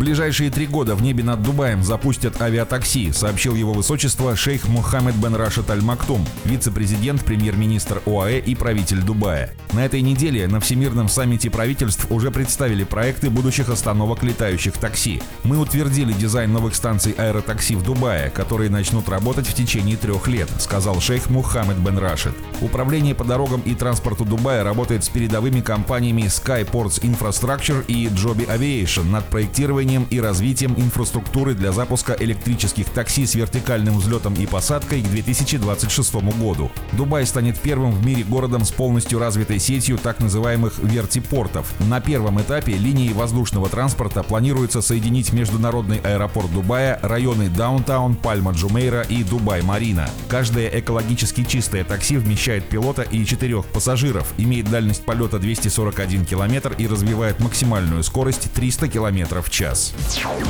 ближайшие три года в небе над Дубаем запустят авиатакси, сообщил его высочество шейх Мухаммед бен Рашид Аль Мактум, вице-президент, премьер-министр ОАЭ и правитель Дубая. На этой неделе на Всемирном саммите правительств уже представили проекты будущих остановок летающих такси. Мы утвердили дизайн новых станций аэротакси в Дубае, которые начнут работать в течение трех лет, сказал шейх Мухаммед бен Рашид. Управление по дорогам и транспорту Дубая работает с передовыми компаниями Skyports Infrastructure и Joby Aviation над проектированием созданием и развитием инфраструктуры для запуска электрических такси с вертикальным взлетом и посадкой к 2026 году. Дубай станет первым в мире городом с полностью развитой сетью так называемых вертипортов. На первом этапе линии воздушного транспорта планируется соединить международный аэропорт Дубая, районы Даунтаун, Пальма Джумейра и Дубай-Марина. Каждое экологически чистое такси вмещает пилота и четырех пассажиров, имеет дальность полета 241 км и развивает максимальную скорость 300 км в час час.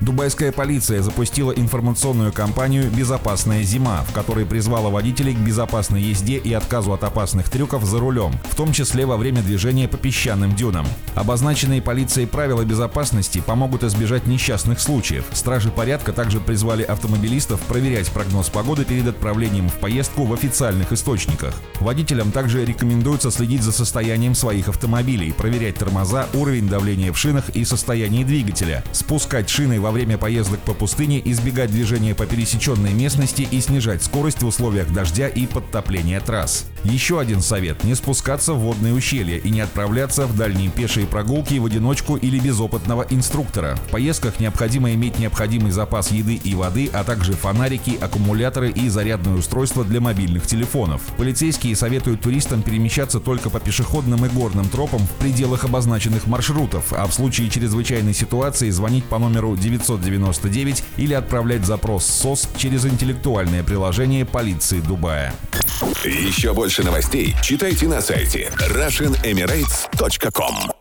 Дубайская полиция запустила информационную кампанию «Безопасная зима», в которой призвала водителей к безопасной езде и отказу от опасных трюков за рулем, в том числе во время движения по песчаным дюнам. Обозначенные полицией правила безопасности помогут избежать несчастных случаев. Стражи порядка также призвали автомобилистов проверять прогноз погоды перед отправлением в поездку в официальных источниках. Водителям также рекомендуется следить за состоянием своих автомобилей, проверять тормоза, уровень давления в шинах и состояние двигателя, спускать шины во время поездок по пустыне, избегать движения по пересеченной местности и снижать скорость в условиях дождя и подтопления трасс. Еще один совет – не спускаться в водные ущелья и не отправляться в дальние пешие прогулки в одиночку или без опытного инструктора. В поездках необходимо иметь необходимый запас еды и воды, а также фонарики, аккумуляторы и зарядное устройство для мобильных телефонов. Полицейские советуют туристам перемещаться только по пешеходным и горным тропам в пределах обозначенных маршрутов, а в случае чрезвычайной ситуации звонить по номеру 999 или отправлять запрос СОС через интеллектуальное приложение полиции Дубая. Еще больше новостей читайте на сайте RussianEmirates.com